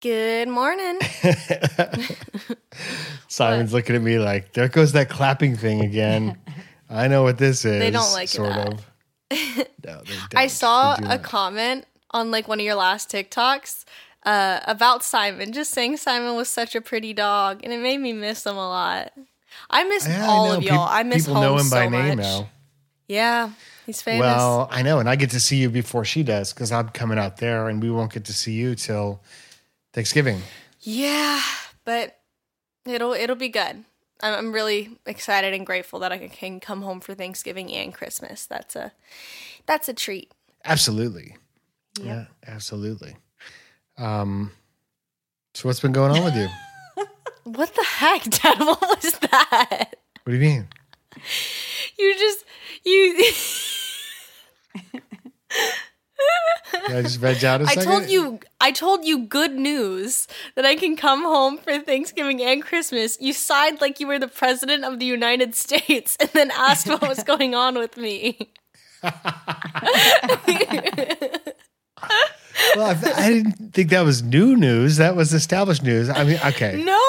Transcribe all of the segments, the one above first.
Good morning. Simon's looking at me like, there goes that clapping thing again. I know what this is. They don't like sort that. of. No, I saw a not. comment on like one of your last TikToks uh, about Simon, just saying Simon was such a pretty dog, and it made me miss him a lot. I miss Yeah, all know. of y'all. Peop- I miss people know him by so name much. now. Yeah, he's famous. Well, I know, and I get to see you before she does because I'm coming out there, and we won't get to see you till Thanksgiving. yeah, but it'll it'll be good. I'm, I'm really excited and grateful that I can come home for Thanksgiving and Christmas. That's a that's a treat. Absolutely. Yeah, absolutely. Um, so what's been going on with you? What the heck, Dad? What was that? What do you mean? You just you. I just veg out a I second? told you I told you good news that I can come home for Thanksgiving and Christmas. You sighed like you were the president of the United States and then asked what was going on with me. Well, I, I didn't think that was new news. That was established news. I mean, okay. No,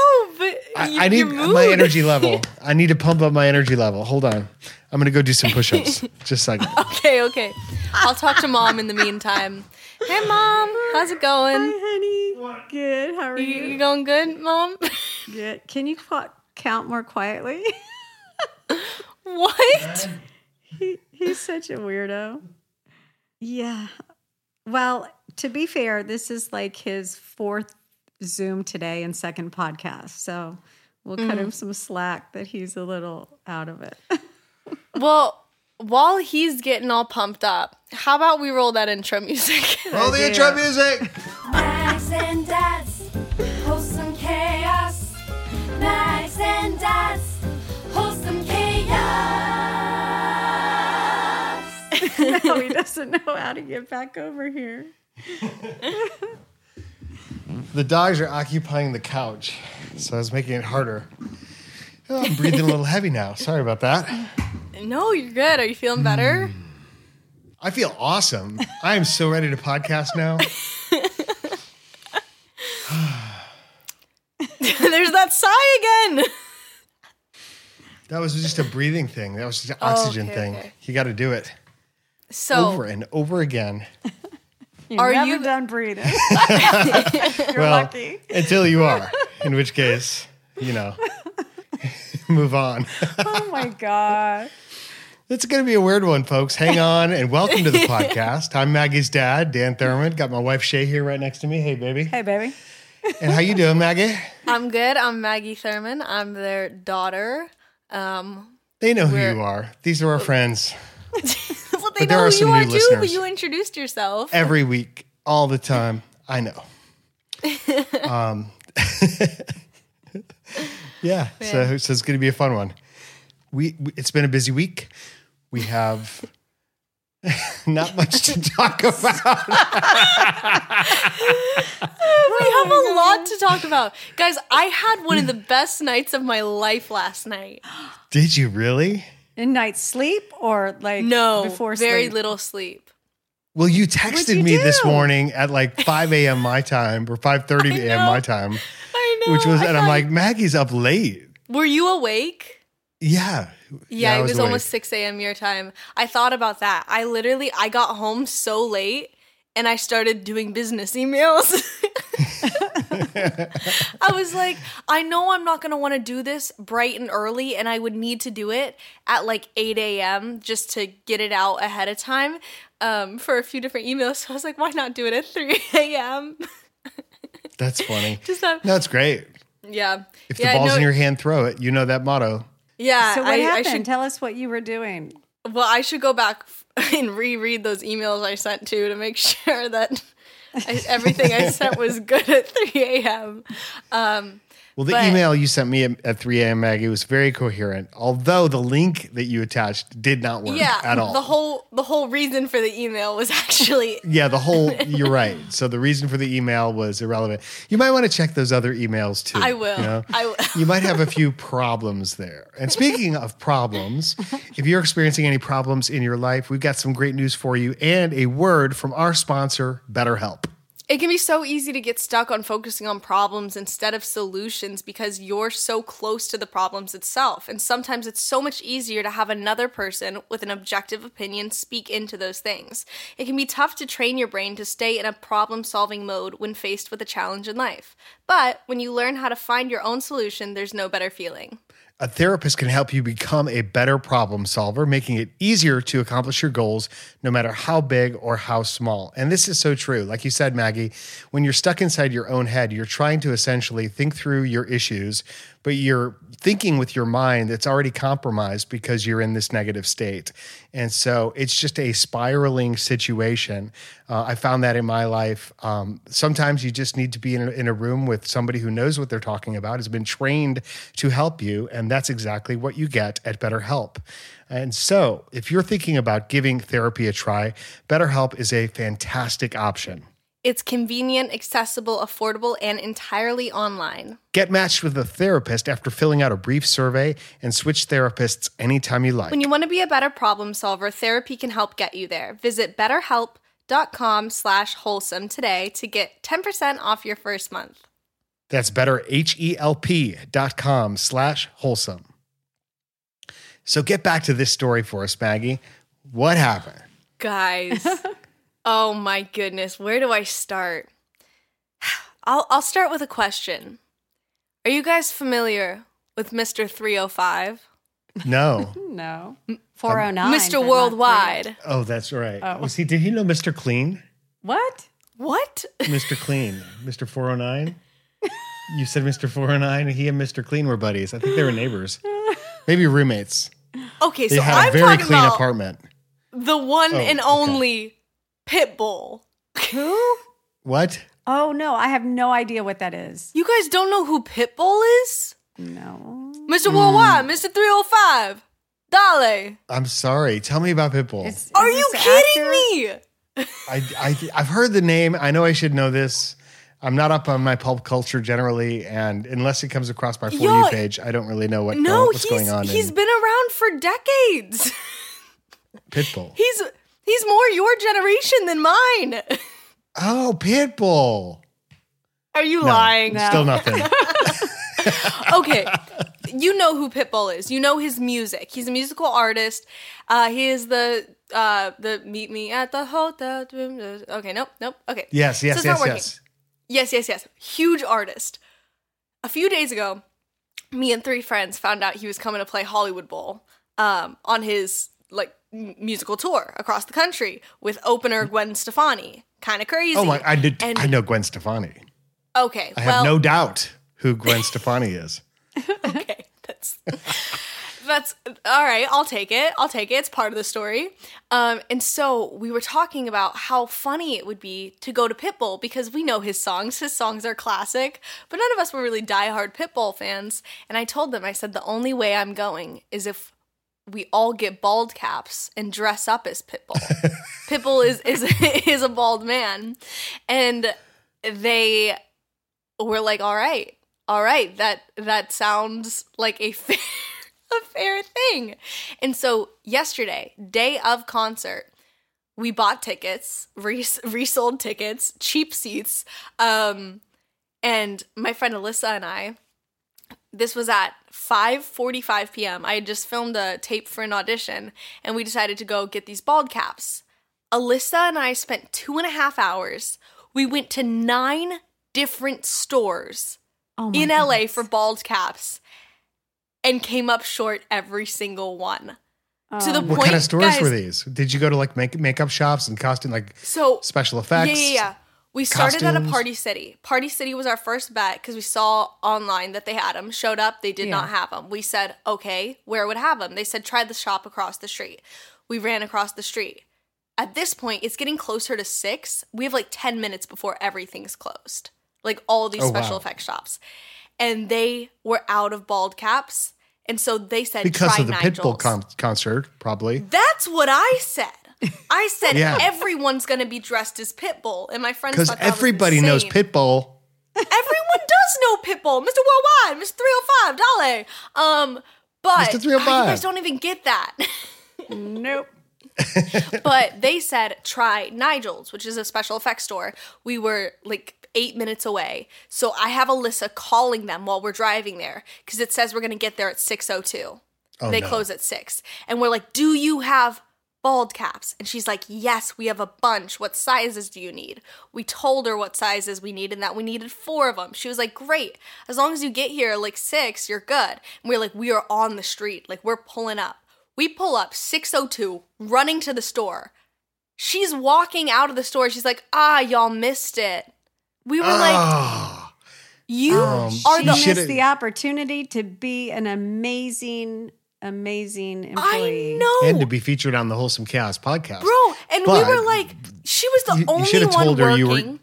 I, I need my energy level. I need to pump up my energy level. Hold on. I'm gonna go do some push-ups. Just a second. Okay, okay. I'll talk to mom in the meantime. Hey mom, how's it going? honey. Good. How are You, you? you going good, mom? Good. Can you qu- count more quietly? what? he, he's such a weirdo. Yeah. Well, to be fair, this is like his fourth Zoom today and second podcast. So we'll cut mm. him some slack that he's a little out of it. Well, while he's getting all pumped up, how about we roll that intro music? Roll the intro music. Max and Dads, wholesome chaos. Max and Dads, wholesome chaos. no, he doesn't know how to get back over here. The dogs are occupying the couch, so I was making it harder. Oh, I'm breathing a little heavy now. Sorry about that. no, you're good. Are you feeling better? Hmm. I feel awesome. I am so ready to podcast now. There's that sigh again. That was just a breathing thing. That was just an oh, oxygen okay, thing. okay. You got to do it So, over and over again. You're Are never you- done breathing. You're well, lucky. until you are, in which case, you know, move on. Oh my God. It's going to be a weird one, folks. Hang on and welcome to the podcast. I'm Maggie's dad, Dan Thurman. Got my wife Shay here right next to me. Hey, baby. Hey, baby. And how you doing, Maggie? I'm good. I'm Maggie Thurman. I'm their daughter. Um, They know who you are. These are our friends. Well, they But there know are who some you new are too, but listeners. you introduced yourself. Every week, all the time. I know. Um, yeah, so, so it's going to be a fun one. We, we it's been a busy week. We have not much to talk about. we have a lot to talk about. Guys, I had one of the best nights of my life last night. Did you really? In night sleep or like No, before very sleep? little sleep. Well, you texted you me this morning at like 5 a.m. my time or 5:30 a.m. my time, I know. which was, I and I'm like, Maggie's up late. were you awake? Yeah, Yeah, I it was awake. almost 6 a.m. your time. I thought about that. I literally, I got home so late and I started doing business emails. I was like, I know I'm not going to want to do this bright and early, and I would need to do it at like 8 a.m. just to get it out ahead of time um, for a few different emails. So I was like, why not do it at 3 a.m.? That's funny. Just that, No, it's great. yeah. If yeah, the ball's no- in your hand, throw it. You know that motto. Yeah. So what I, I happened? should Tell us what you were doing. Well, I should go back and reread those emails I sent to to make sure that I, everything I sent was good at 3 a.m. Um, Well, the But- email you sent me at, at 3 a.m. Maggie was very coherent, although the link that you attached did not work yeah, at all. the whole the whole reason for the email was actually yeah, the whole, you're right. So the reason for the email was irrelevant. You might want to check those other emails too. I will. you know? I will. you might have a few problems there. And speaking of problems, if you're experiencing any problems in your life, we've got some great news for you and a word from our sponsor, BetterHelp. It can be so easy to get stuck on focusing on problems instead of solutions because you're so close to the problems itself. And sometimes it's so much easier to have another person with an objective opinion speak into those things. It can be tough to train your brain to stay in a problem solving mode when faced with a challenge in life. But when you learn how to find your own solution, there's no better feeling. A therapist can help you become a better problem solver, making it easier to accomplish your goals, no matter how big or how small. And this is so true. Like you said, Maggie, when you're stuck inside your own head, you're trying to essentially think through your issues, but you're thinking with your mind that's already compromised because you're in this negative state. And so it's just a spiraling situation. Uh, I found that in my life. Um, sometimes you just need to be in a, in a room with somebody who knows what they're talking about, has been trained to help you. And that's exactly what you get at BetterHelp. And so if you're thinking about giving therapy a try, BetterHelp is a fantastic option. It's convenient, accessible, affordable, and entirely online. Get matched with a therapist after filling out a brief survey and switch therapists anytime you like. When you want to be a better problem solver, therapy can help get you there. Visit betterhelp.com slash wholesome today to get 10% off your first month. That's better, H-E-L-P dot com slash wholesome. So get back to this story for us, Maggie. What happened? Guys, oh my goodness, where do I start? I'll, I'll start with a question. Are you guys familiar with Mr. 305? No. No. 409. Mr. Worldwide. Oh, that's right. Oh. Was he? Did he know Mr. Clean? What? What? Mr. Clean, Mr. 409. You said Mr. 409. He and Mr. Clean were buddies. I think they were neighbors, maybe roommates. Okay, They so had I'm a very talking clean about apartment. the one Oh, and okay. Only Pitbull. Who? What? Oh, no. I have no idea what that is. You guys don't know who Pitbull is? No. Mr. Worldwide, Mr. 305. Dale. I'm sorry. Tell me about Pitbull. Is- is Are you this kidding actor? me? I, I I've heard the name. I know I should know this. I'm not up on my pulp culture generally, and unless it comes across my for Yo, you page, I don't really know what No, what's he's going on. he's in been around for decades. Pitbull. he's he's more your generation than mine. oh, Pitbull. Are you No, lying? Still nothing. okay. You know who Pitbull is. You know his music. He's a musical artist. Uh, he is the uh, the meet me at the hotel. Okay, nope, nope. Okay. yes, So yes, it's yes, yes. Yes, yes, yes. Huge artist. A few days ago, me and three friends found out he was coming to play Hollywood Bowl um, on his like musical tour across the country with opener Gwen Stefani. Kind of crazy. Oh my! I did. And- I know Gwen Stefani. Okay. I well, have no doubt who Gwen Stefani is. okay. That's that's all right. I'll take it. I'll take it. It's part of the story. Um, and so we were talking about how funny it would be to go to Pitbull because we know his songs. His songs are classic, but none of us were really diehard Pitbull fans. And I told them, I said, the only way I'm going is if we all get bald caps and dress up as Pitbull. Pitbull is is is a bald man, and they were like, "All right, all right, that that sounds like a fair, a fair thing." And so yesterday, day of concert, we bought tickets, res- resold tickets, cheap seats, um, and my friend Alyssa and I this was at 5:45 p.m. I had just filmed a tape for an audition, and we decided to go get these bald caps. Alyssa and I spent two and a half hours. We went to nine different stores Oh my in LA goodness. for bald caps, and came up short every single one. to oh the Oh. What point, kind of stores guys, were these? Did you go to like make makeup shops and costume like So special effects? Yeah, yeah, yeah. We started at a? Party City. Party City was our first bet because we saw online that they had them. Showed up, they did Yeah. not have them. We said, okay, where would have them? They said, try the shop across the street. We ran across the street. at this point, it's getting closer to six. We have like 10 minutes before everything's closed, like all these Oh, special wow. effects shops. And they were out of bald caps. And so they said, because of the Pitbull con- concert, probably. That's what I said. I said Yeah. everyone's gonna be dressed as Pitbull, and my friends Because thought that was everybody knows. Pitbull. Everyone does know Pitbull, Mr. Worldwide, Mr. 305, Dale. Um, but Mr. 305. you guys don't even get that. Nope. but they said try Nigel's, which is a special effects store. We were like eight minutes away, so I have Alyssa calling them while we're driving there because it says we're gonna get there at six oh two. Oh, they no. close at six, and we're like, "Do you have bald caps?" And she's like, "Yes, we have a bunch. What sizes do you need?" We told her what sizes we need and that we needed four of them. She was like, "Great, as long as you get here like six, you're good." And we're like, "We are on the street, like we're pulling up." We pull up 602, running to the store. She's walking out of the store. She's like, "Ah, y'all missed it." We were like, Oh, "You Um, are the you missed the opportunity to be an amazing, amazing employee. I know." and to be featured on the Wholesome Chaos podcast. Bro, and we were like, she was the you, you only should have one told her working. you were.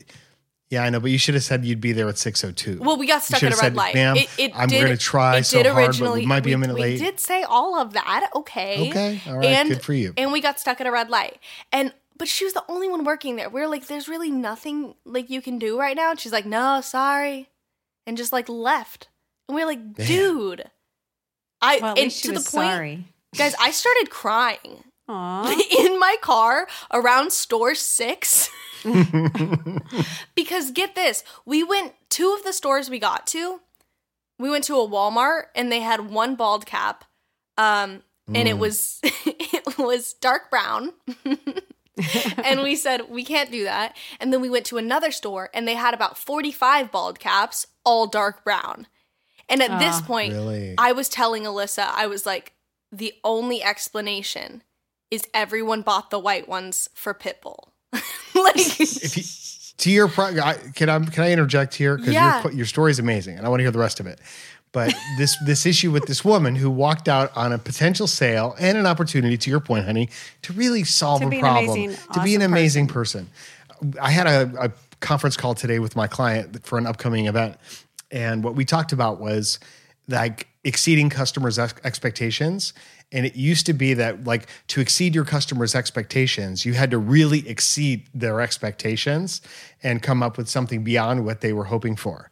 Yeah, I know, but you should have said you'd be there at 602. well, we got stuck should at a red said, light. "Ma'am, it, it I'm gonna try it so did hard, but we might be a minute we late. did say all of that. Okay. Okay, all right, And, good for you. And we got stuck at a red light. And but she was the only one working there. We were like, "There's really nothing like you can do right now." And she's like, "No, sorry," and just like left. And we are like, "Dude." I Well, at and least she to the point, sorry. guys, I started crying. Aw. in my car around store six. because get this, we went two of the stores we got to. We went to a Walmart and they had one bald cap, um, and it was it was dark brown. and we said we can't do that. And then we went to another store and they had about forty five bald caps, all dark brown. And at this Ah. point, Really? I was telling Alyssa, I was like, the only explanation is everyone bought the white ones for Pitbull. like, if you, to your pro, I, can I can I interject here because Yeah. your your story is amazing and I want to hear the rest of it. But this this issue with this woman who walked out on a potential sale and an opportunity, to your point, honey, to really solve To a problem, amazing, to be an awesome amazing person. I had a, a conference call today with my client for an upcoming event, and what we talked about was like exceeding customers' ex- expectations. And it used to be that, like, to exceed your customers' expectations, you had to really exceed their expectations and come up with something beyond what they were hoping for.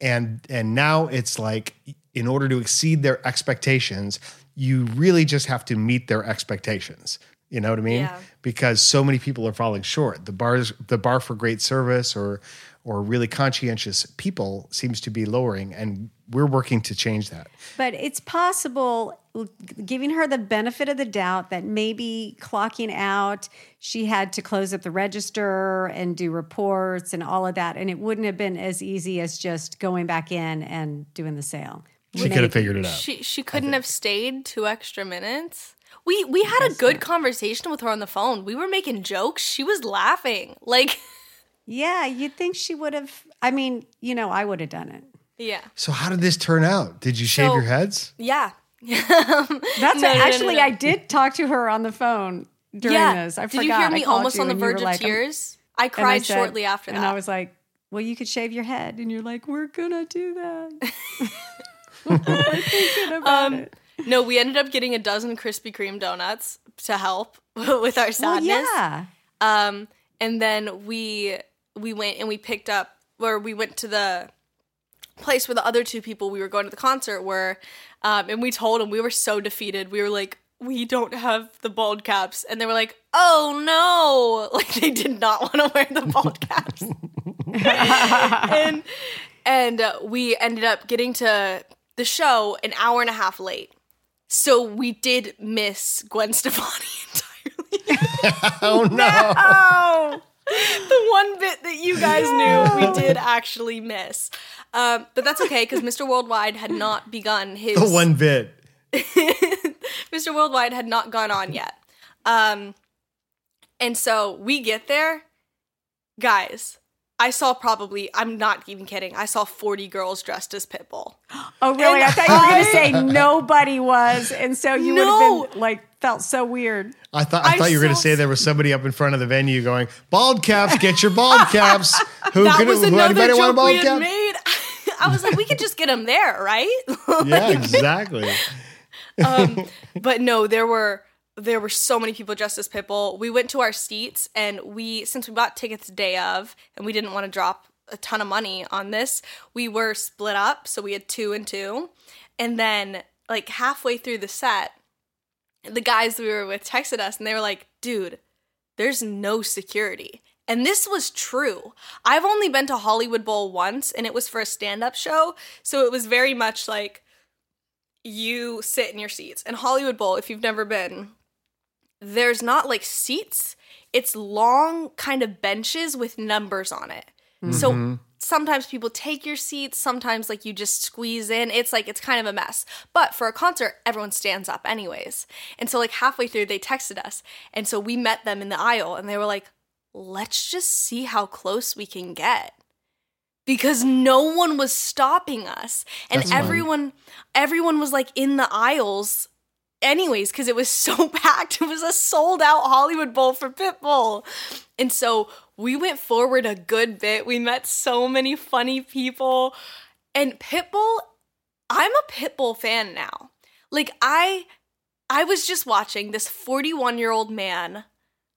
And and now it's like, in order to exceed their expectations, you really just have to meet their expectations. You know what I mean? Yeah. Because so many people are falling short. The bars, the bar for great service or or really conscientious people seems to be lowering, and we're working to change that. But it's possible, giving her the benefit of the doubt that maybe clocking out, she had to close up the register and do reports and all of that. And it wouldn't have been as easy as just going back in and doing the sale. She could have figured it out. she she couldn't have stayed two extra minutes. We we had a good conversation with her on the phone. We were making jokes. She was laughing. Like, Yeah, you'd think she would have. I mean, you know, I would have done it. yeah, So how did this turn out? Did you shave So- your heads? yeah. That's No, no, no, actually, no, no. I did talk to her on the phone during yeah. this. I Did forgot. you hear me almost on the and you were verge of like, I'm- tears? I and I cried said- shortly after that. And I was like, well, you could shave your head. And you're like, we're going to do that. About Um, it. no, we ended up getting a dozen Krispy Kreme donuts to help with our Well, sadness. yeah. Um, and then we we went and we picked up, or we went to the place where the other two people we were going to the concert were, um, and we told them we were so defeated. We were like, we don't have the bald caps, and they were like, oh no, like they did not want to wear the bald caps. and and uh, we ended up getting to the show an hour and a half late. So we did miss Gwen Stefani entirely. Oh no! Oh, the one bit that you guys knew we did actually miss. Um, but that's okay because Mr. Worldwide had not begun his the one bit. Mr. Worldwide had not gone on yet. Um, and so we get there, guys. I saw probably, I'm not even kidding, I saw 40 girls dressed as Pitbull. Oh, really? And I thought you were going to say nobody was, and so you would No. have been like felt so weird. I thought I, I thought you were going to say there was somebody up in front of the venue going, "Bald caps, get your bald caps." Who that could was who- another anybody want a joke we bald cap? made. I was like, we could just get them there, right? Yeah, exactly. Um, but no, there were there were so many people dressed as Pitbull. We went to our seats and we since we bought tickets day of and we didn't want to drop a ton of money on this, we were split up, so we had two and two. And then like halfway through the set, the guys we were with texted us and they were like, "Dude, there's no security." And this was true. I've only been to Hollywood Bowl once and it was for a stand-up show, so it was very much like you sit in your seats. And Hollywood Bowl, if you've never been, there's not like seats. It's long kind of benches with numbers on it. So mm-hmm. sometimes people take your seats, sometimes like you just squeeze in. It's like it's kind of a mess. But for a concert, everyone stands up anyways. And so like halfway through they texted us. And so we met them in the aisle and they were like, "Let's just see how close we can get." because no one was stopping us and That's everyone everyone was like in the aisles anyways because it was so packed. It was a sold out hollywood bowl for pitbull. And so we went forward a good bit. We met so many funny people. And pitbull i'm a pitbull fan now. Like i i was just watching this 41 year old man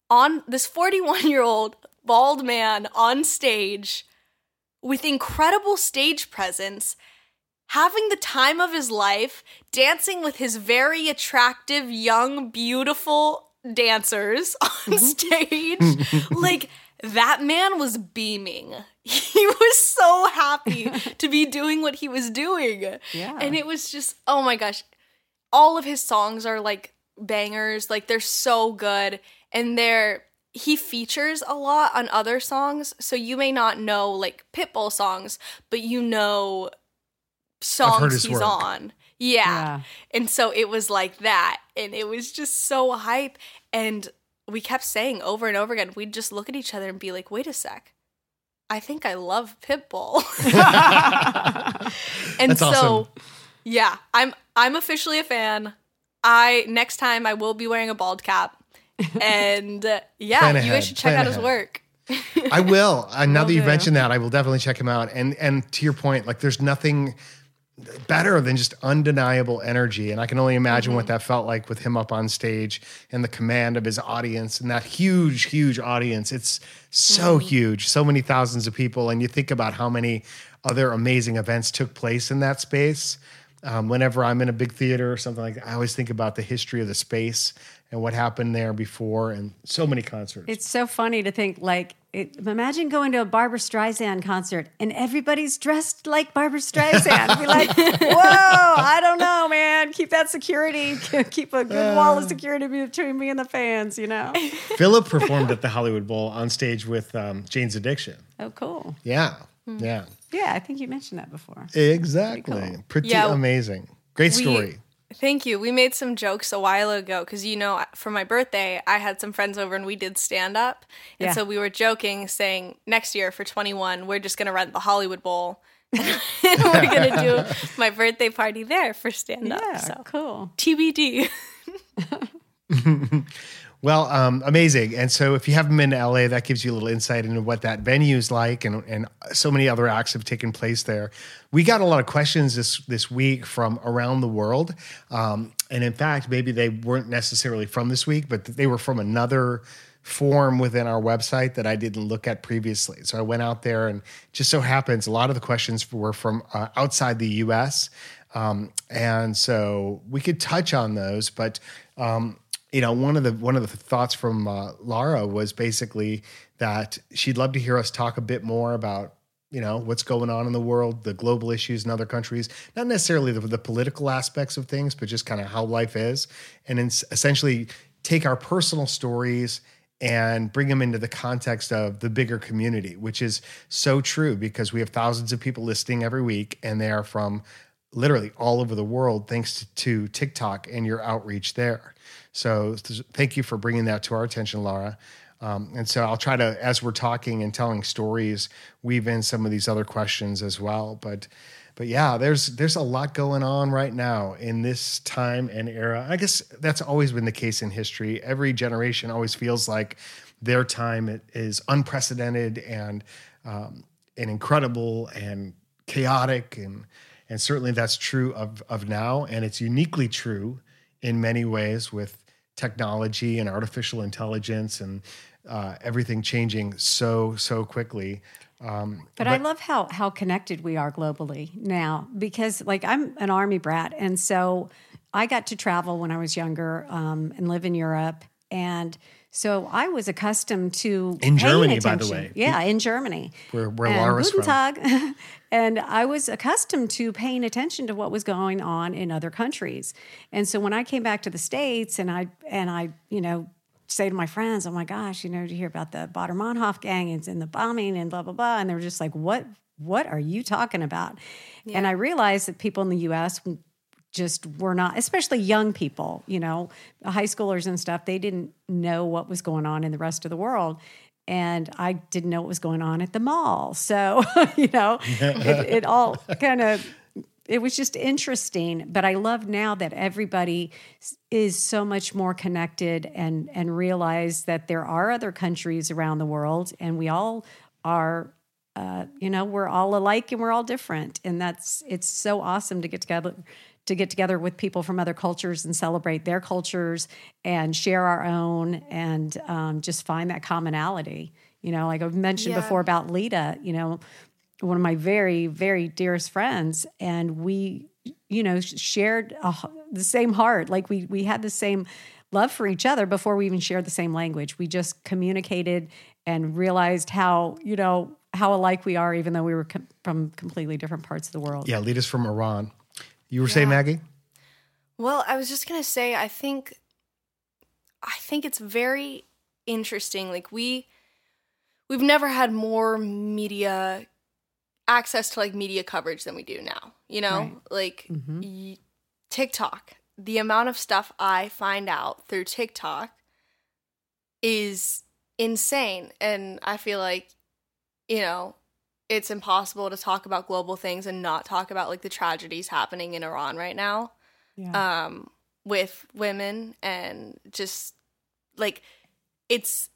on this 41 year old bald man on stage with incredible stage presence, having the time of his life, dancing with his very attractive, young, beautiful dancers on mm-hmm. stage. like, that man was beaming. He was so happy to be doing what he was doing. Yeah. And it was just, oh my gosh. All of his songs are like bangers. Like, they're so good. And they're, he features a lot on other songs, so you may not know like Pitbull songs, but you know songs he's work. on. Yeah. Yeah. And so it was like that. And it was just so hype. And we kept saying over and over again, we'd just look at each other and be like, wait a sec. I think I love Pitbull. and That's so awesome. yeah, I'm I'm officially a fan. I next time I will be wearing a bald cap. And uh, yeah, Plan you ahead, guys should check plan out his work. I will. Uh, now Will that you've do. mentioned that, I will definitely check him out. And and to your point, like there's nothing better than just undeniable energy. And I can only imagine Mm-hmm. what that felt like with him up on stage and the command of his audience and that huge, huge audience. It's so Mm-hmm. huge, so many thousands of people. And you think about how many other amazing events took place in that space. Um, whenever I'm in a big theater or something like that, I always think about the history of the space and what happened there before, and so many concerts. It's so funny to think like it, imagine going to a Barbra Streisand concert and everybody's dressed like Barbra Streisand. Be like, whoa, I don't know, man. Keep that security. Keep a good wall of security between me and the fans. You know. Philip performed at the Hollywood Bowl on stage with um, Jane's Addiction. Oh, cool. Yeah, Hmm. yeah, Yeah, I think you mentioned that before. exactly. Pretty Yeah. amazing. Great We- story. Thank you. We made some jokes a while ago because you know, for my birthday, I had some friends over and we did stand up, and Yeah. so we were joking, saying next year for twenty one, we're just gonna rent the Hollywood Bowl, and we're gonna do my birthday party there for stand up. Yeah, So cool. TBD. Well, um, amazing. And so, if you haven't been to LA, that gives you a little insight into what that venue is like, and and so many other acts have taken place there. We got a lot of questions this this week from around the world, um, and in fact, maybe they weren't necessarily from this week, but they were from another form within our website that I didn't look at previously. So I went out there, and just so happens a lot of the questions were from uh, outside the U.S. Um, and so we could touch on those, but um, you know, one of the one of the thoughts from uh, Laura was basically that she'd love to hear us talk a bit more about you know what's going on in the world, the global issues in other countries, not necessarily the, the political aspects of things, but just kind of how life is, and essentially take our personal stories and bring them into the context of the bigger community, which is so true because we have thousands of people listening every week, and they are from literally all over the world thanks to, to TikTok and your outreach there. So th- thank you for bringing that to our attention, Laura. Um, and so I'll try to, as we're talking and telling stories, weave in some of these other questions as well. But, but yeah, there's there's a lot going on right now in this time and era. I guess that's always been the case in history. Every generation always feels like their time is unprecedented and um, and incredible and chaotic and and certainly that's true of of now and it's uniquely true in many ways with technology and artificial intelligence and uh, everything changing so so quickly. Um, But, I love how how connected we are globally now because like I'm an army brat and so I got to travel when I was younger um, and live in Europe and so I was accustomed to In paying Germany, by the attention. way. Yeah, in Germany. Where- where and Laura's Guten from. Tag. and I was accustomed to paying attention to what was going on in other countries. And so when I came back to the states and I and I, you know, say to my friends, "Oh my gosh, you know, did you hear about the Baader Meinhof gang and, and the bombing and blah blah blah?" And they were just like, "What? What are you talking about?" And I realized that people in the U.S. just were not, especially young people, you know, high schoolers and stuff. They didn't know what was going on in the rest of the world. And I didn't know what was going on at the mall. So, you know, it, it all kind of it was just interesting but i love now that everybody is so much more connected and and realize that there are other countries around the world and we all are uh, you know we're all alike and we're all different and that's it's so awesome to get together to get together with people from other cultures and celebrate their cultures and share our own and um, just find that commonality you know like i've mentioned Yeah. before about lita you know one of my very very dearest friends and we you know shared a, h- the same heart like we we had the same love for each other before we even shared the same language we just communicated and realized how you know how alike we are even though we were com- from completely different parts of the world yeah, Lita's from Iran. You were saying, Maggie? Well, I was just gonna say, I think, I think it's very interesting. Like we, we've never had more media access to like media coverage than we do now. You know, Right. like mm-hmm. y- TikTok. The amount of stuff I find out through TikTok is insane, and I feel like, you know, it's impossible to talk about global things and not talk about like the tragedies happening in Iran right now yeah um with women and just like it's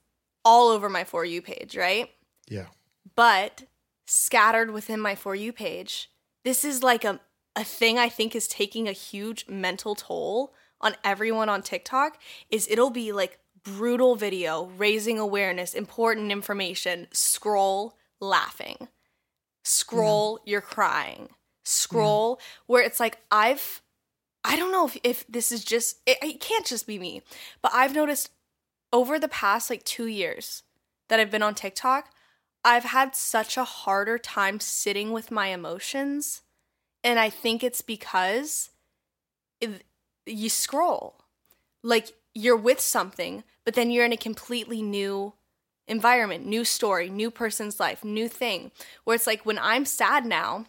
all over my for you page, right? Yeah. But scattered within my for you page, this is like a a thing I think is taking a huge mental toll on everyone on TikTok is it'll be like brutal video, raising awareness, important information, scroll laughing. Scroll you're crying. Scroll where it's like I've I don't know if, if this is just it, it can't just be me, but I've noticed over the past like 2 years that I've been on TikTok, I've had such a harder time sitting with my emotions, and I think it's because it, you scroll. Like you're with something, but then you're in a completely new environment, new story, new person's life, new thing. Where it's like when I'm sad now,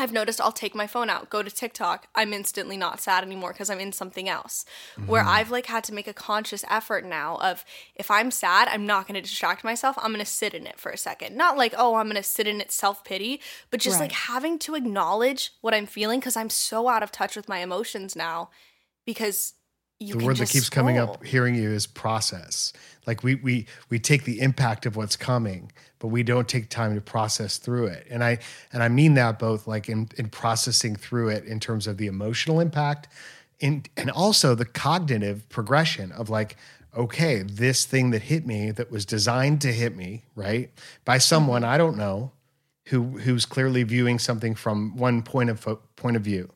I've noticed I'll take my phone out, go to TikTok. I'm instantly not sad anymore because I'm in something else. Where mm-hmm. I've like had to make a conscious effort now of if I'm sad, I'm not going to distract myself. I'm going to sit in it for a second. Not like, oh, I'm going to sit in it self pity, but just like having to acknowledge what I'm feeling because I'm so out of touch with my emotions now because you the word that keeps coming up hearing you is process. Like we we we take the impact of what's coming but we don't take time to process through it. And i and i mean that both like in in processing through it in terms of the emotional impact in and also the cognitive progression of like okay this thing that hit me that was designed to hit me right by someone i don't know who who's clearly viewing something from one point of fo- point of view.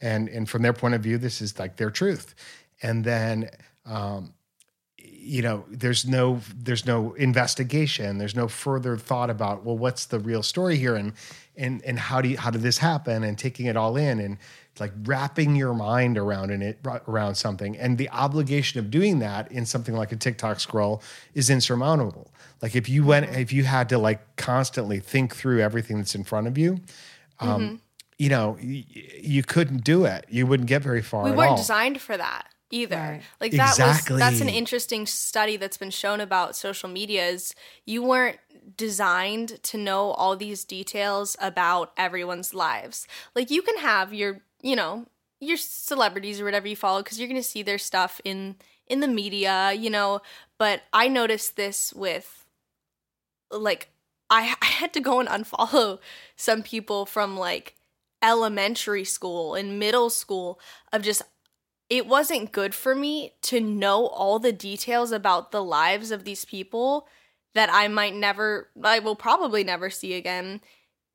And and from their point of view this is like their truth and then um you know there's no there's no investigation. There's no further thought about well what's the real story here? And and and how do you, how did this happen? And taking it all in and like wrapping your mind around in it around something. And the obligation of doing that in something like a TikTok scroll is insurmountable. Like if you went if you had to like constantly think through everything that's in front of you um you know y- you couldn't do it. You wouldn't get very far We weren't all. designed for that. Either. Right. Like that Exactly. was that's an interesting study that's been shown about social media is you weren't designed to know all these details about everyone's lives. Like you can have your, you know, your celebrities or whatever you follow cuz you're going to see their stuff in in the media, you know, but I noticed this with like I, I had to go and unfollow some people from like elementary school and middle school of just it wasn't good for me to know all the details about the lives of these people that I might never I will probably never see again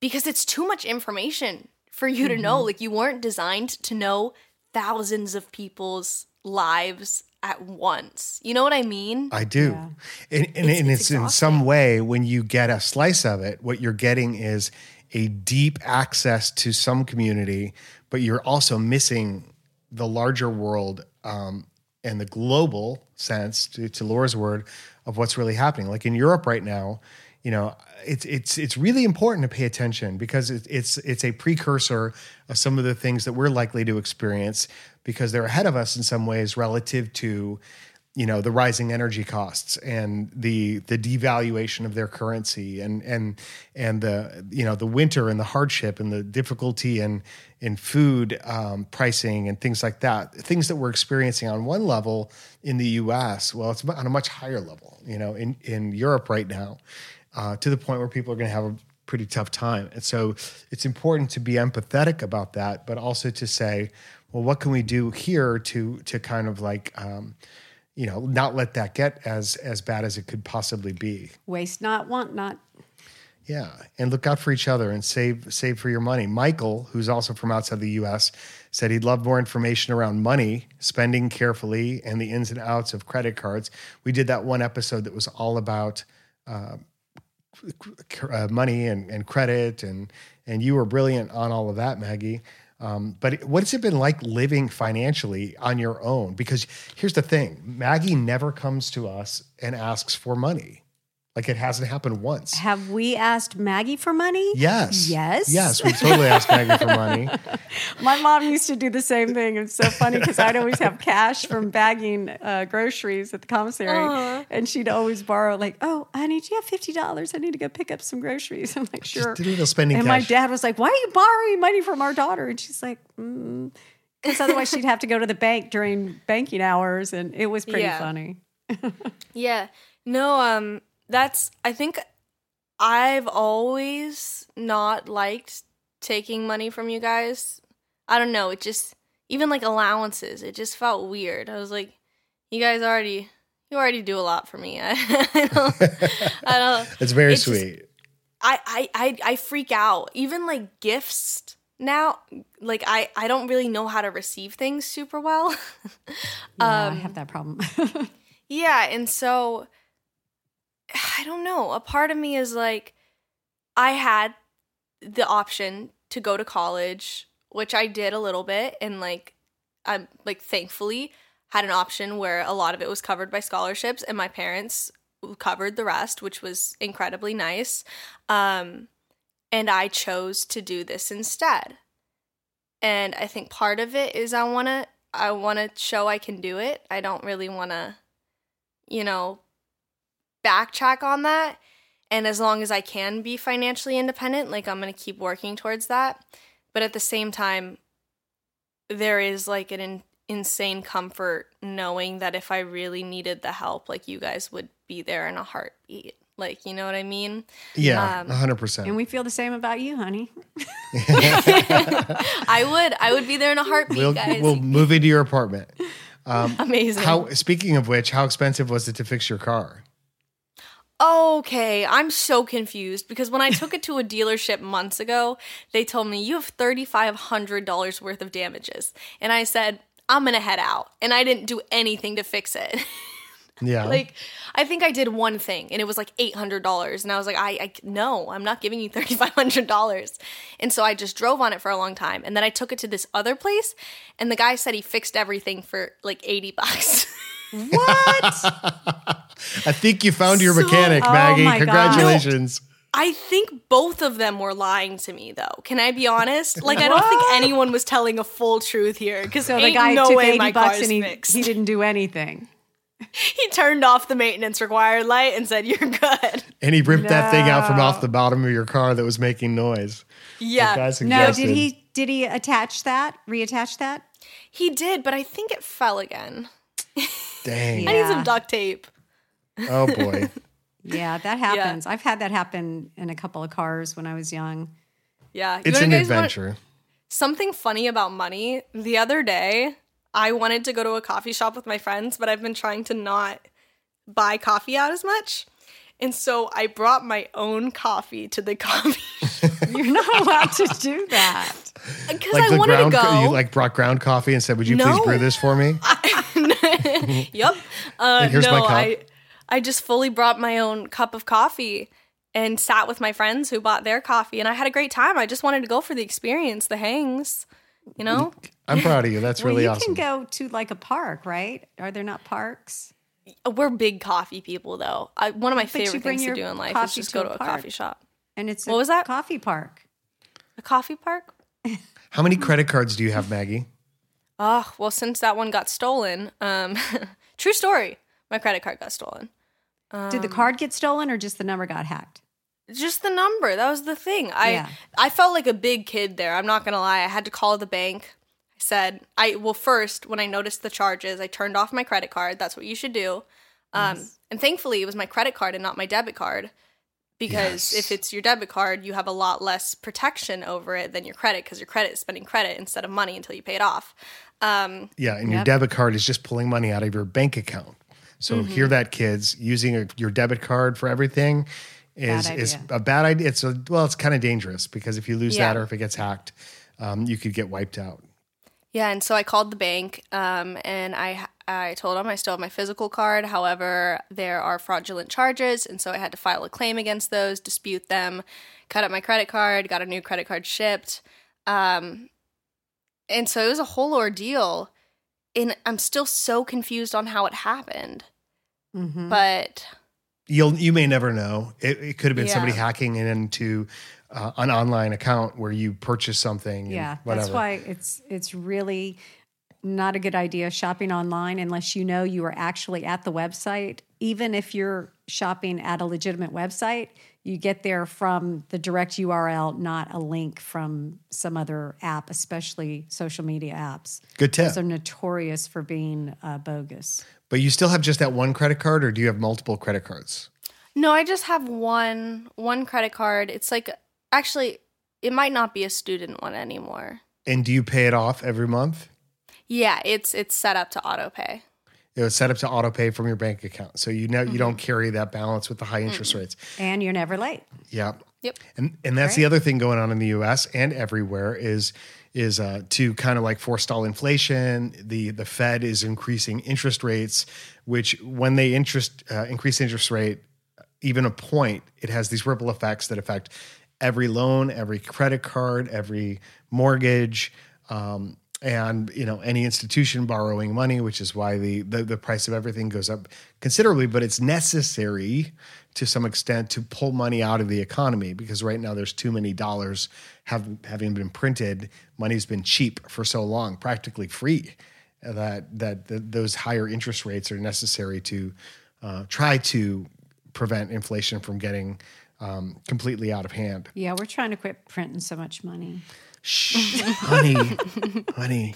because it's too much information for you to know mm-hmm. like you weren't designed to know thousands of people's lives at once. You know what I mean? I do. Yeah. And, and, It's- and it's it's, in some way, when you get a slice of it, what you're getting is a deep access to some community, but you're also missing the larger world um, and the global sense, to, to Laura's word, of what's really happening. Like in Europe right now, you know, it's it's it's really important to pay attention because it, it's it's a precursor of some of the things that we're likely to experience because they're ahead of us in some ways relative to you know the rising energy costs and the the devaluation of their currency and and and the you know the winter and the hardship and the difficulty in in food um, pricing and things like that things that we're experiencing on one level in the U.S. well it's on a much higher level you know in in Europe right now uh, to the point where people are going to have a pretty tough time and so it's important to be empathetic about that but also to say well what can we do here to to kind of like um, you know not let that get as as bad as it could possibly be. Waste not, want not. yeah and look out for each other and save save for your money. Michael who's also from outside the us said he'd love more information around money spending carefully and the ins and outs of credit cards. We did that one episode that was all about uh, uh, money and, and credit and and you were brilliant on all of that maggie um, but what's it been like living financially on your own? Because here's the thing maggie never comes to us and asks for money like it hasn't happened once Have we asked Maggie for money? yes Yes. yes we totally asked maggie for money My mom used to do the same thing. It's so funny because I'd always have cash from bagging uh, groceries at the commissary, and she'd always borrow like, "Oh, honey, do you have fifty dollars? I need to go pick up some groceries." I'm like, "Sure." did a little spending and my dad was like, "Why are you borrowing money from our daughter?" And she's like, "Because otherwise she'd have to go to the bank during banking hours," and it was pretty Yeah. funny. Yeah. No, um that's I think I've always not liked taking money from you guys. I don't know, it just even like allowances, it just felt weird. I was like, you guys already you already do a lot for me. I, I don't I don't it's very It's just- sweet I, I I I freak out. Even like gifts now, like I I don't really know how to receive things super well. Yeah, Um, I have that problem. Yeah, and so I don't know. A part of me is like I had the option to go to college, which I did a little bit and like I'm like thankfully had an option where a lot of it was covered by scholarships and my parents covered the rest, which was incredibly nice. Um and I chose to do this instead. And I think part of it is I want to I want to show I can do it. I don't really want to you know, backtrack on that. And as long as I can be financially independent, like I'm going to keep working towards that. But at the same time, there is like an in- insane comfort knowing that if I really needed the help, like you guys would be there in a heartbeat. Like, you know what I mean? yeah um, 100% and we feel the same about you, honey. I would. I would be there in a heartbeat, we'll, guys. we'll move into your apartment Amazing. how speaking of which how expensive was it to fix your car Okay, I'm so confused because when I took it to a dealership months ago, they told me you have $3,500 worth of damages. And I said, I'm going to head out. And I didn't do anything to fix it. yeah like, I think I did one thing and it was like $800. And I was like, I, I no, I'm not giving you $3,500. And so I just drove on it for a long time. And then I took it to this other place and the guy said he fixed everything for like 80 bucks. What? I think you found your So- mechanic, Oh Maggie. my God. Congratulations. I think both of them were lying to me, though. Can I be honest? Like, I don't think anyone was telling a full truth here because So the guy no took way 80 my bucks and he, he didn't do anything. he turned off the maintenance required light and said, "You're good." And he ripped that thing out from off the bottom of your car that was making noise. Yeah, No, did he did he attach that? Reattach that? he did, but I think it fell again. Dang. I need some duct tape. Oh boy. Yeah, that happens. I've had that happen in a couple of cars when I was young. Yeah, You It's an guys want- adventure. Something funny about money. The other day, I wanted to go to a coffee shop with my friends, but I've been trying to not buy coffee out as much. And so I brought my own coffee to the coffee You're not allowed to do that. because Like I the wanted ground, to go. you like brought ground coffee and said, "Would you please brew this for me?" yep. Uh, here's no, my cup. I I just fully brought my own cup of coffee and sat with my friends who bought their coffee, and I had a great time. I just wanted to go for the experience, the hangs. You know, I'm proud of you. That's well, really you awesome. can go to like a park, right? Are there not parks? we're big coffee people, though. I, one of my you favorite things to do in life is just to go to a park. coffee shop. And it's What a was that? coffee park. A coffee park? How many credit cards do you have, Maggie? Oh, well, since that one got stolen, um, true story. My credit card got stolen. Did the card get stolen or just the number got hacked? just the number that was the thing i Yeah. i felt like a big kid there i'm not gonna lie i had to call the bank i said i well first when i noticed the charges i turned off my credit card that's what you should do um and thankfully it was my credit card and not my debit card because Yes. if it's your debit card you have a lot less protection over it than your credit because your credit is spending credit instead of money until you pay it off um Yeah, and your debit card is just pulling money out of your bank account. So Mm-hmm. hear that, kids. Using a, your debit card for everything is is a bad idea. It's a well, it's kind of dangerous because if you lose Yeah. that or if it gets hacked, um, you could get wiped out. Yeah, and so I called the bank, um, and I I told them I still have my physical card. However, there are fraudulent charges, and so I had to file a claim against those, dispute them, cut up my credit card, got a new credit card shipped, um, and so it was a whole ordeal. And I'm still so confused on how it happened, Mm-hmm. but You'll you may never know. It, it could have been somebody hacking into uh, an online account where you purchase something. and Yeah, whatever. that's why it's it's really not a good idea shopping online unless you know you are actually at the website. Even if you're shopping at a legitimate website, you get there from the direct URL, not a link from some other app, especially social media apps. Good tip. Those are notorious for being uh, bogus. But you still have just that one credit card, or do you have multiple credit cards? no, I just have one one credit card. It's like actually, it might not be a student one anymore. And do you pay it off every month? Yeah, it's it's set up to auto pay. It was set up to auto pay from your bank account, so you know you Mm-hmm. don't carry that balance with the high interest rates. And you're never late. Yeah. Yep. And and that's the other thing going on in the U.S. and everywhere is is uh, to kind of like forestall inflation. The the Fed is increasing interest rates, which when they interest uh, increase interest rate even a point, it has these ripple effects that affect every loan, every credit card, every mortgage. Um, and you know any institution borrowing money, which is why the, the the price of everything goes up considerably. But it's necessary to some extent to pull money out of the economy because right now there's too many dollars have having been printed. Money's been cheap for so long, practically free. That that, that those higher interest rates are necessary to uh, try to prevent inflation from getting um, completely out of hand. Yeah, we're trying to quit printing so much money. Shh, honey, honey.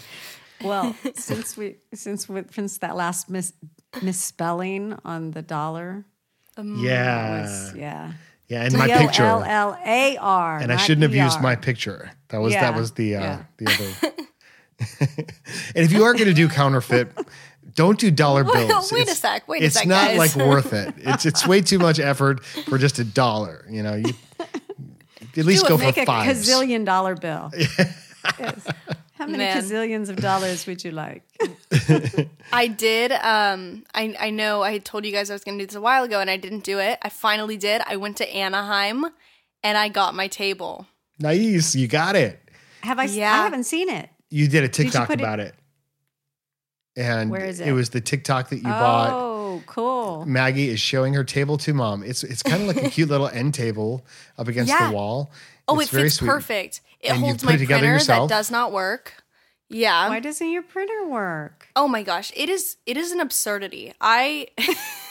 Well, since we since we, since that last mis, misspelling on the dollar Yeah, was yeah. yeah, and my picture. L L A R. and I shouldn't have used my picture. That was that was the uh, yeah. the other. and if you are going to do counterfeit, don't do dollar bills. wait a It's- sec, wait a it's sec, not guys. like worth it. It's it's way too much effort for just a dollar. You know, you at least Do go it, make for a fives. gazillion dollar bill. Yes. How many Man. gazillions of dollars would you like? I did. Um, I I know I told you guys I was going to do this a while ago, and I didn't do it. I finally did. I went to Anaheim, and I got my table. Nice, you got it. Have I? Yeah. I haven't seen it. You did a TikTok put it- about it. And Where is It it? was the TikTok that you bought. Oh, cool. Maggie is showing her table to mom. It's it's kind of like a cute little end table up against Yeah. the wall. Oh, It's it very fits sweet. perfect. It And holds my it printer yourself? that does not work. Yeah. Why doesn't your printer work? oh my gosh, it is it is an absurdity. I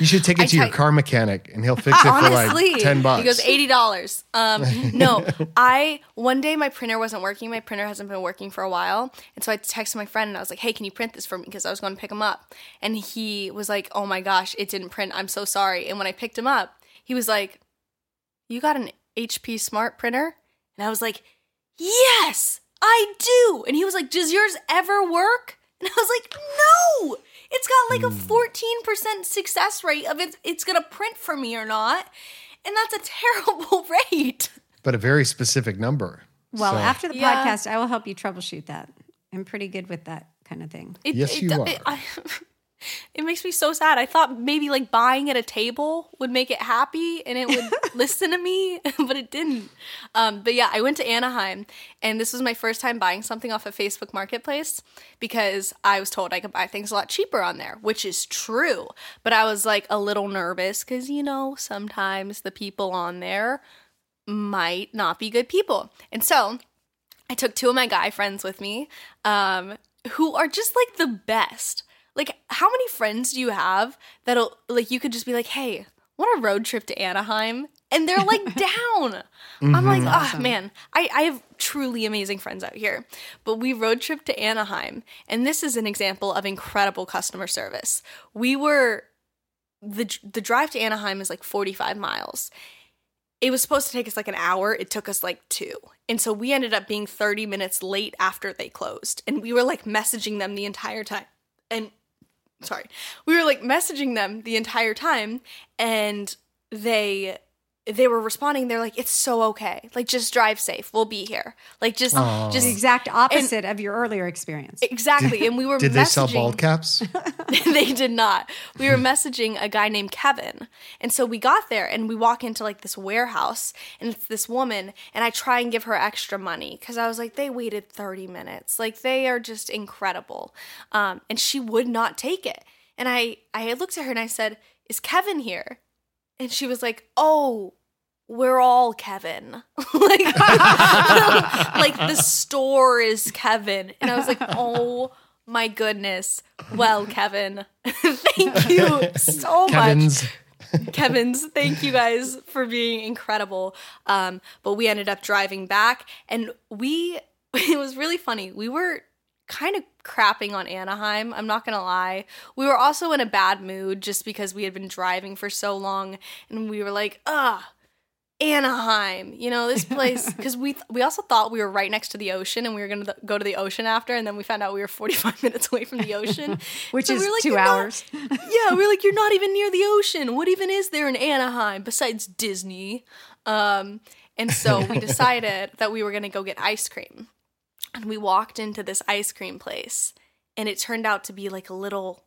You should take it I to your car mechanic and he'll fix it for honestly like ten bucks. he goes eighty dollars. Um, no, I one day my printer wasn't working. My printer hasn't been working for a while, and so I texted my friend and I was like, "Hey, can you print this for me?" Because I was going to pick him up, and he was like, "Oh my gosh, it didn't print. I'm so sorry." And when I picked him up, he was like, "You got an HP Smart printer?" And I was like, "Yes, I do." And he was like, "Does yours ever work?" And I was like, "No." It's got like a hmm. 14% success rate of it it's going to print for me or not. And that's a terrible rate. but a very specific number. Well, So- after the Yeah. podcast, I will help you troubleshoot that. I'm pretty good with that kind of thing. It, Yes, it, you It, are. I, it makes me so sad. I thought maybe like buying at a table would make it happy and it would listen to me, but it didn't. Um, but yeah, I went to Anaheim and this was my first time buying something off of Facebook Marketplace because I was told I could buy things a lot cheaper on there, which is true. But I was like a little nervous because, you know, sometimes the people on there might not be good people. And so I took two of my guy friends with me, um, who are just like the best. Like, how many friends do you have that'll like you could just be like, "Hey, want a road trip to Anaheim?" And they're like down. I'm like, ah, man, I, I have truly amazing friends out here. But we road trip to Anaheim, and this is an example of incredible customer service. We were the the drive to Anaheim is like 45 miles it was supposed to take us like an hour. It took us like two. And so we ended up being 30 minutes late after they closed. And we were like messaging them the entire time. And sorry, we were like messaging them the entire time. And they they were responding they're like it's so okay like just drive safe we'll be here like just Aw. The exact opposite of your earlier experience. exactly and we were Did they sell bald caps? they did not. We were messaging a guy named Kevin. And so we got there and we walk into like this warehouse and it's this woman and I try and give her extra money cuz I was like they waited 30 minutes. Like they are just incredible. Um and she would not take it. And I I looked at her and I said, "Is Kevin here?" And she was like, "Oh, we're all Kevin. like, like the store is Kevin. And I was like, oh my goodness. Well, Kevin, thank you so much. Kevin's. Kevin's, thank you guys for being incredible. Um, but we ended up driving back and we, it was really funny. We were kind of crapping on Anaheim. I'm not gonna lie. We were also in a bad mood just because we had been driving for so long and we were like, ugh. Anaheim, you know this place because we we also thought we were right next to the ocean and we were gonna th- go to the ocean after, and then we found out we were forty five minutes away from the ocean, Which So is we like, two "You're not- hours. yeah, we're like, you're not even near the ocean. What even is there in Anaheim besides Disney? Um, and so we decided that we were gonna go get ice cream, and we walked into this ice cream place, and it turned out to be like a little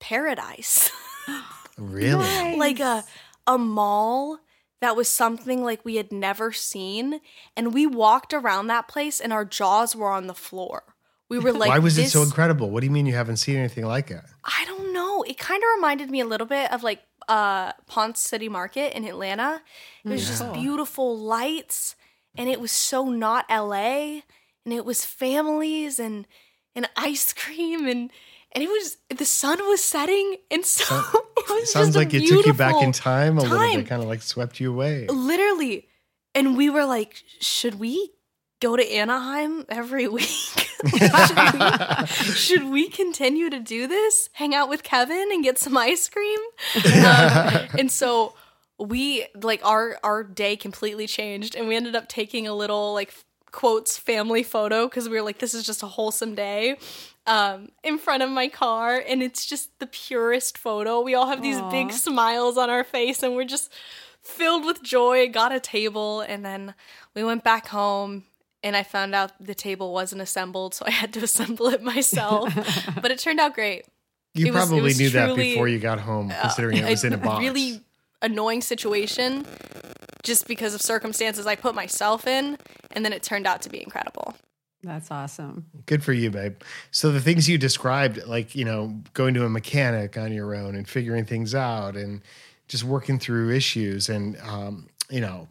paradise. Really? like a a mall that was something like we had never seen and we walked around that place and our jaws were on the floor we were like Why was it so incredible? What do you mean you haven't seen anything like it? i don't know it kind of reminded me a little bit of like uh ponce city market in atlanta it was just beautiful lights and it was so not la and it was families and and ice cream and and it was the sun was setting and so it was Sounds like it took you back in time a little bit, kind of like swept you away. literally. And we were like should we go to anaheim every week? Should, we, should we continue to do this? Hang out with kevin and get some ice cream? Um, and so we like our our day completely changed and we ended up taking a little like quotes family photo because we were like this is just a wholesome day um in front of my car and it's just the purest photo. We all have these big smiles on our face and we're just filled with joy got a table and then we went back home and i found out the table wasn't assembled so i had to assemble it myself. But it turned out great. You it probably was knew that before you got home, considering it was in a box. really annoying situation just because of circumstances I put myself in, and then it turned out to be incredible. That's awesome. Good for you, babe. So the things you described, like you know, going to a mechanic on your own and figuring things out, and just working through issues, and um, you know,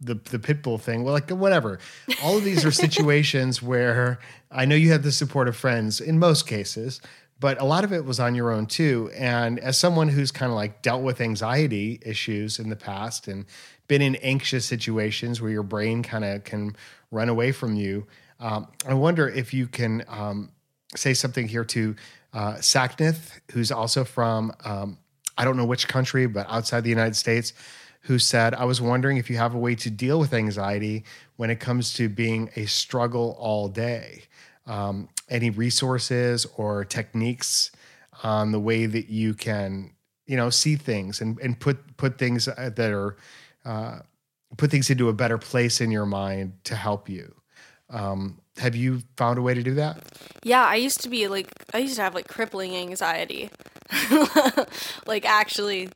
the the pit bull thing. Well, like whatever. All of these are situations where I know you have the support of friends in most cases, but a lot of it was on your own too. And as someone who's kind of like dealt with anxiety issues in the past and been in anxious situations where your brain kind of can run away from you, um, I wonder if you can um, say something here to uh, Saknith, who's also from um, I don't know which country, but outside the United States, who said, I was wondering if you have a way to deal with anxiety when it comes to being a struggle all day. Um, any resources or techniques on the way that you can, you know, see things and, and put put things uh, that are uh, put things into a better place in your mind to help you. Um, have you found a way to do that? Yeah, I used to be like I used to have like crippling anxiety. like actually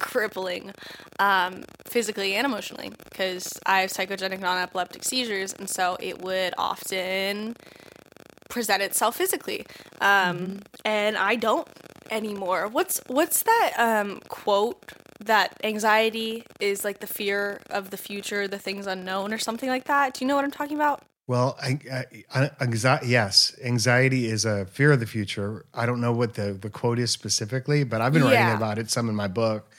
crippling um, physically and emotionally because I have psychogenic non-epileptic seizures and so it would often present itself physically um, and I don't anymore. What's what's that um, quote that anxiety is like the fear of the future, the things unknown or something like that? Do you know what I'm talking about? Well, anxiety, yes, anxiety is a fear of the future. I don't know what the, the quote is specifically, but I've been Yeah. writing about it some in my book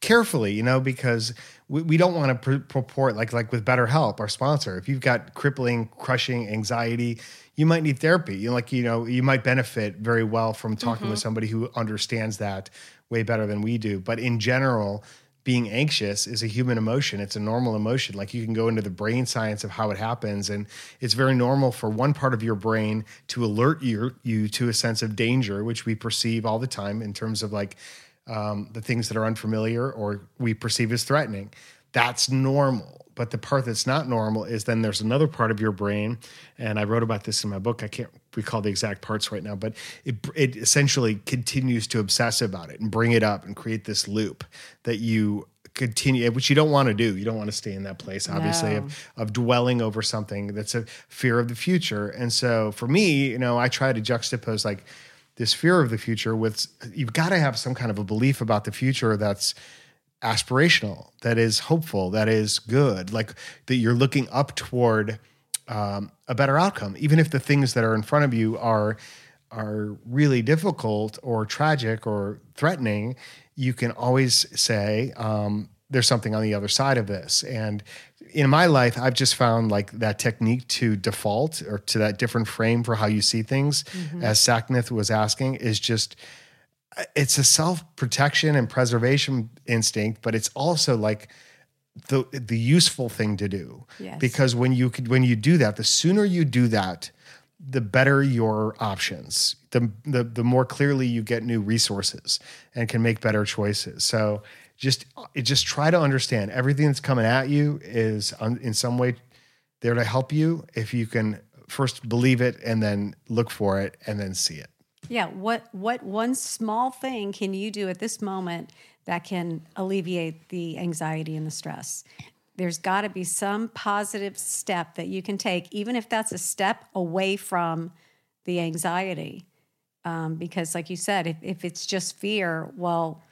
carefully, you know, because we, we don't want to pr- purport like like with BetterHelp, our sponsor. If you've got crippling, crushing anxiety, you might need therapy. You know, like you know, you might benefit very well from talking mm-hmm. with somebody who understands that way better than we do. But in general, being anxious is a human emotion. It's a normal emotion. Like you can go into the brain science of how it happens, and it's very normal for one part of your brain to alert you you to a sense of danger, which we perceive all the time in terms of like um, the things that are unfamiliar or we perceive as threatening. That's normal. But the part that's not normal is then there's another part of your brain, and I wrote about this in my book. I can't recall the exact parts right now, but it it essentially continues to obsess about it and bring it up and create this loop that you continue, which you don't want to do. You don't want to stay in that place, obviously, No. of of dwelling over something that's a fear of the future. And so for me, you know, I try to juxtapose like this fear of the future with you've got to have some kind of a belief about the future that's aspirational, that is hopeful, that is good, like that you're looking up toward um, a better outcome, even if the things that are in front of you are are really difficult or tragic or threatening. You can always say um, there's something on the other side of this, and in my life, I've just found like that technique to default or to that different frame for how you see things, as Saknith was asking, is just it's a self protection and preservation instinct, but it's also like the the useful thing to do. Yes. Because when you could when you do that, the sooner you do that, the better your options. The the the more clearly you get new resources and can make better choices. So just just try to understand everything that's coming at you is in some way there to help you if you can first believe it and then look for it and then see it. Yeah, what what one small thing can you do at this moment that can alleviate the anxiety and the stress? There's got to be some positive step that you can take, even if that's a step away from the anxiety. Um, because, like you said, if, if it's just fear, well,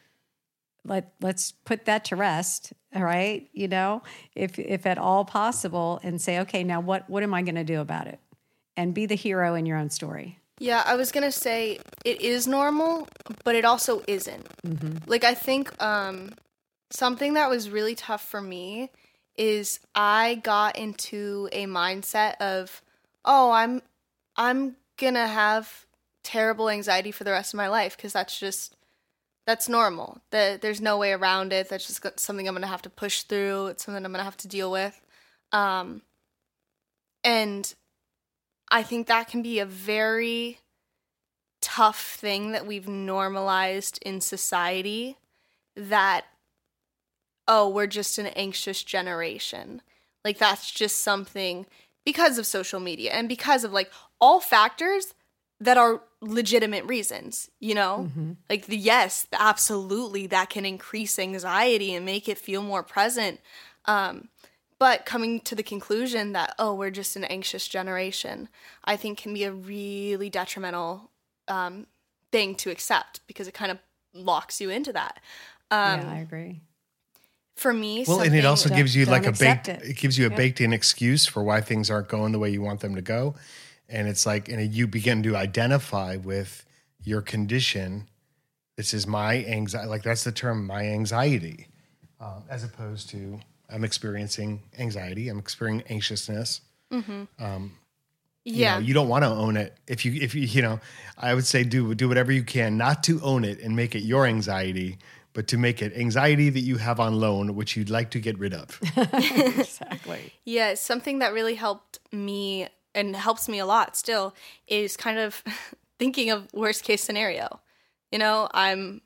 let let's put that to rest. All right, you know, if if at all possible, and say, okay, now what what am I going to do about it? And be the hero in your own story. Yeah, I was gonna say it is normal, but it also isn't. Like I think um, something that was really tough for me is I got into a mindset of, oh, I'm I'm gonna have terrible anxiety for the rest of my life because that's just that's normal. That there's no way around it. That's just something I'm gonna have to push through. It's something I'm gonna have to deal with. Um, and I think that can be a very tough thing that we've normalized in society that oh, we're just an anxious generation. Like that's just something because of social media and because of like all factors that are legitimate reasons, you know? Like the yes, absolutely that can increase anxiety and make it feel more present. Um but coming to the conclusion that oh we're just an anxious generation i think can be a really detrimental um, thing to accept because it kind of locks you into that um, yeah, I agree. for me Well, and it also gives you like a baked. It. it. gives you a baked in excuse for why things aren't going the way you want them to go, and it's like, and you begin to identify with your condition. This is my anxiety. Like that's the term, my anxiety, um, as opposed to I'm experiencing anxiety. I'm experiencing anxiousness. Mm-hmm. Um, you yeah know, you don't want to own it. If you, if you, you know, I would say do do whatever you can not to own it and make it your anxiety, but to make it anxiety that you have on loan, which you'd like to get rid of. Exactly. Yeah, something that really helped me and helps me a lot still is kind of thinking of worst case scenario. You know, I'm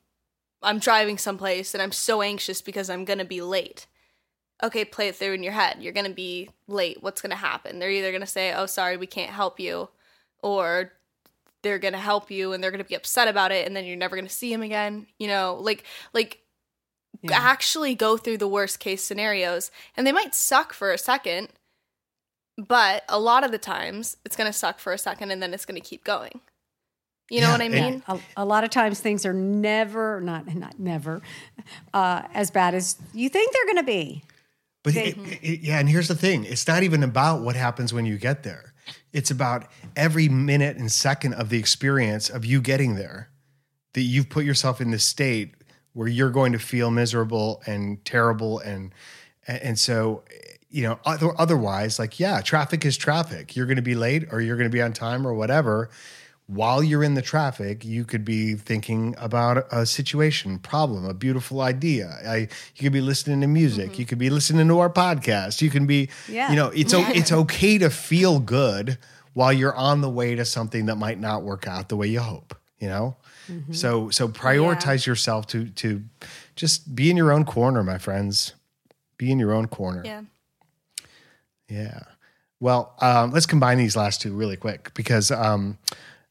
I'm driving someplace and I'm so anxious because I'm going to be late. Okay, play it through in your head. You're going to be late. What's going to happen? They're either going to say, "Oh, sorry, we can't help you," or they're going to help you and they're going to be upset about it and then you're never going to see him again. You know, like like Yeah. actually go through the worst case scenarios and they might suck for a second but a lot of the times it's going to suck for a second and then it's going to keep going you know Yeah, what i and- mean a, a lot of times things are never not not never uh, as bad as you think they're going to be. But it, it- mm-hmm. yeah, and here's the thing: it's not even about what happens when you get there. It's about every minute and second of the experience of you getting there. That you've put yourself in this state where you're going to feel miserable and terrible, and and so you know other, otherwise, like yeah, traffic is traffic. You're going to be late, or you're going to be on time, or whatever. While you're in the traffic, you could be thinking about a situation, problem, a beautiful idea. I, you could be listening to music. You could be listening to our podcast. You can be, Yeah. you know, it's o- it's okay to feel good while you're on the way to something that might not work out the way you hope. You know, so so prioritize yourself to to just be in your own corner, my friends. Be in your own corner. yeah Yeah. Well, um, let's combine these last two really quick because um,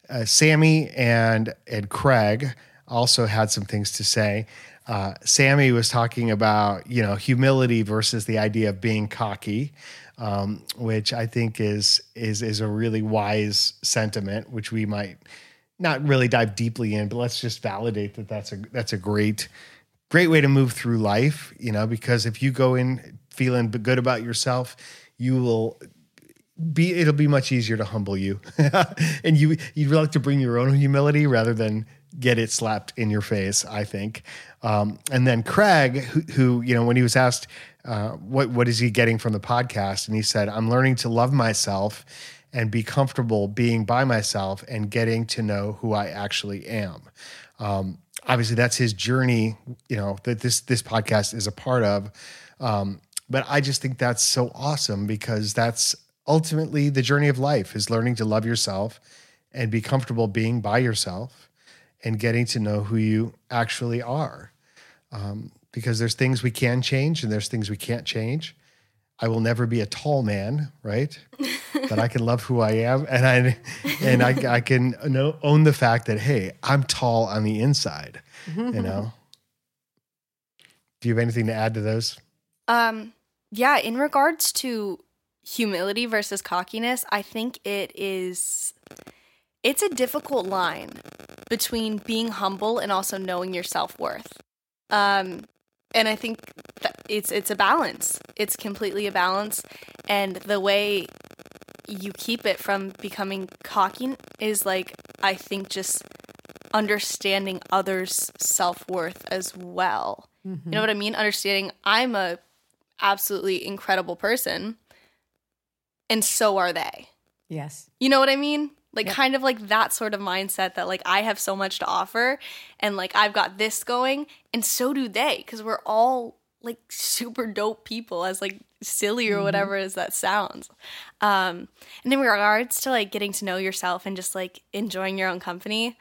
uh, Sammy and and Craig also had some things to say. Uh, Sammy was talking about you know humility versus the idea of being cocky, um, which I think is is is a really wise sentiment, which we might not really dive deeply in, but let's just validate that that's a that's a great great way to move through life. You know, because if you go in feeling good about yourself, you will be it'll be much easier to humble you. And you you'd like to bring your own humility rather than get it slapped in your face i think. Um, and then craig who, who you know when he was asked uh, what what is he getting from the podcast? And he said i'm learning to love myself and be comfortable being by myself and getting to know who i actually am. Um, obviously that's his journey you know that this this podcast is a part of. Um, but i just think that's so awesome because that's ultimately the journey of life is learning to love yourself and be comfortable being by yourself and getting to know who you actually are. Um, because there's things we can change and there's things we can't change. I will never be a tall man right? But i can love who i am and i and i, I can know, own the fact that hey i'm tall on the inside you know? Do you have anything to add to those? Um, yeah, in regards to humility versus cockiness, I think it is it's a difficult line between being humble and also knowing your self-worth. Um, and I think that it's it's a balance. It's completely a balance and the way you keep it from becoming cocky is like I think just understanding others' self-worth as well. You know what I mean? Understanding I'm a absolutely incredible person and so are they. Yes. You know what I mean? Like kind of like that sort of mindset that like I have so much to offer and like I've got this going and so do they cuz we're all like super dope people as like silly or whatever as that sounds. Um and in regards to like getting to know yourself and just like enjoying your own company,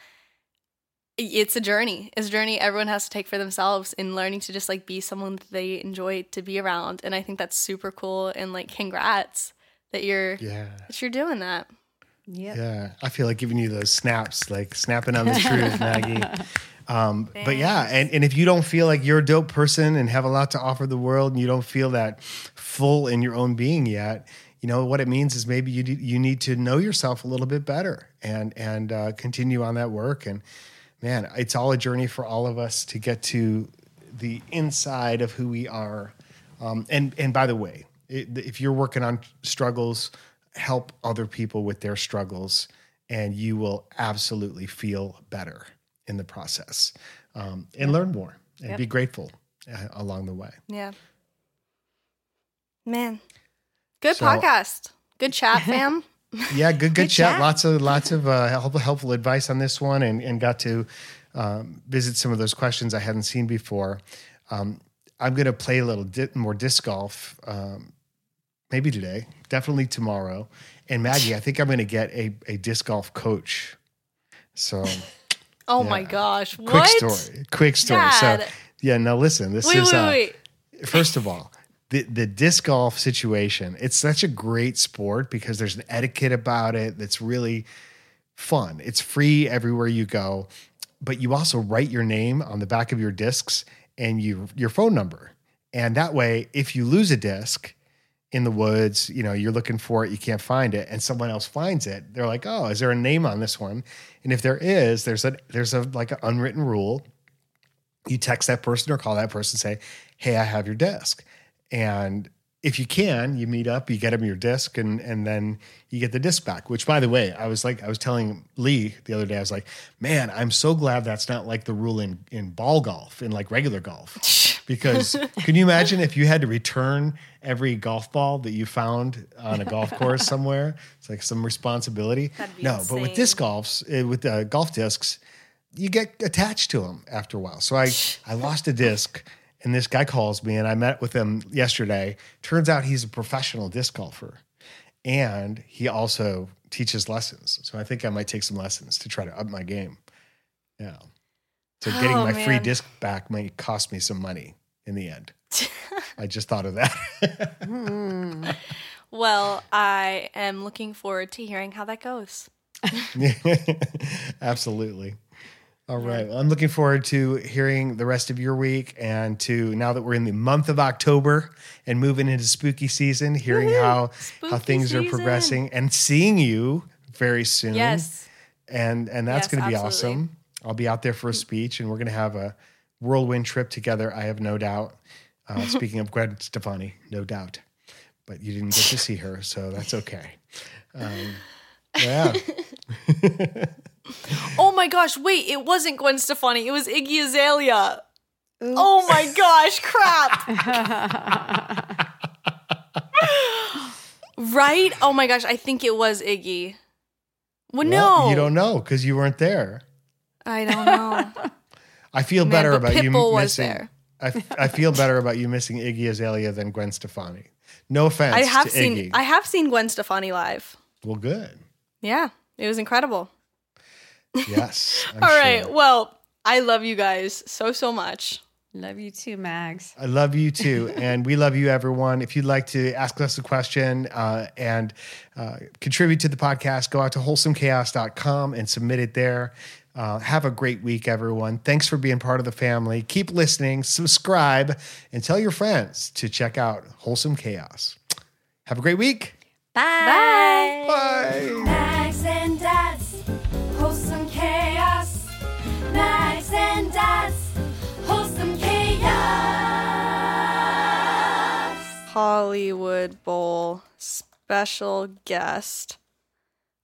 it's a journey. It's a journey everyone has to take for themselves in learning to just like be someone that they enjoy to be around. And I think that's super cool and like congrats that you're yeah that you're doing that. Yeah. Yeah, I feel like giving you those snaps, like snapping on the truth, Maggie. Um, but yeah, and, and if you don't feel like you're a dope person and have a lot to offer the world and you don't feel that full in your own being yet, you know what it means is maybe you need- you need to know yourself a little bit better and and uh, continue on that work. And man, it's all a journey for all of us to get to the inside of who we are. Um, and and by the way, it, if you're working on struggles, help other people with their struggles, and you will absolutely feel better in the process um, and learn more and Yep. be grateful uh, along the way. Yeah. Man. Good So- podcast. Good chat, fam. Yeah, good, good, Good chat. chat. Lots of lots of uh, helpful, helpful advice on this one, and and got to um, visit some of those questions I hadn't seen before. Um, I'm going to play a little di- more disc golf, um, maybe today, definitely tomorrow. And Maggie, I think I'm going to get a a disc golf coach. So Oh Yeah. my gosh. quick story, quick story. Dad. So yeah, now listen, this Wait, is wait, uh, wait. first of all, the the disc golf situation, it's such a great sport because there's an etiquette about it that's really fun. It's free everywhere you go, but you also write your name on the back of your discs and you your phone number. And that way, if you lose a disc in the woods, you know, you're looking for it, you can't find it, and someone else finds it, they're like, "Oh, is there a name on this one?" And if there is, there's a there's a like an unwritten rule. You text that person or call that person say hey i have your disc. And if you can you meet up you get them your disc and and then you get the disc back which by the way i was like i was telling lee the other day i was like man i'm so glad that's not like the rule in in ball golf in like regular golf because can you imagine if you had to return every golf ball that you found on a golf course somewhere it's like some responsibility no but with disc golfs uh, with uh, golf discs you get attached to them after a while. So I I lost a disc, and this guy calls me, and I met with him yesterday. Turns out he's a professional disc golfer, and he also teaches lessons. So I think I might take some lessons to try to up my game. Yeah. So getting Oh, my free disc back might cost me some money in the end. I just thought of that. Hmm. Well, I am looking forward to hearing how that goes. Absolutely. All right. Well, I'm looking forward to hearing the rest of your week and to now that we're in the month of October and moving into spooky season, hearing how how Spooky things are progressing and seeing you very soon. Yes. And and that's Yes, going to be absolutely. awesome. I'll be out there for a speech and we're going to have a whirlwind trip together, I have no doubt. Uh, speaking of Gwen Stefani, no doubt. But you didn't get to see her, so that's okay. Um, yeah. Oh my gosh, wait, it wasn't Gwen Stefani, it was Iggy Azalea. Oh my gosh, crap. right? Oh my gosh, I think it was Iggy. Well, Well, no. You don't know because you weren't there. I don't know. I feel Man, better but about you was missing. there. I, I feel better about you missing Iggy Azalea than Gwen Stefani. No offense I have to seen Iggy. I have seen Gwen Stefani live. well, good. Yeah, it was incredible. Yes. I'm All right, sure. well, I love you guys so so much. Love you too, Mags. I love you too, and we love you, everyone. If you'd like to ask us a question uh, and uh, contribute to the podcast, go out to wholesomechaos.com and submit it there. Uh, have a great week, everyone. Thanks for being part of the family. Keep listening, subscribe, and tell your friends to check out Wholesome Chaos. Have a great week. Bye. Bye. Max and Dad's wholesome chaos. Max and Dad's wholesome chaos. Hollywood Bowl special guest.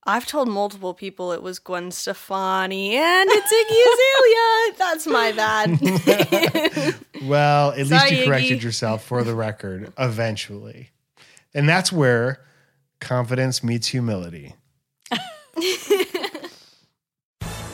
I've told multiple people it was Gwen Stefani and it's Iggy Azalea. That's my bad. Well, at least you corrected Iggy. yourself for the record eventually. And that's where confidence meets humility.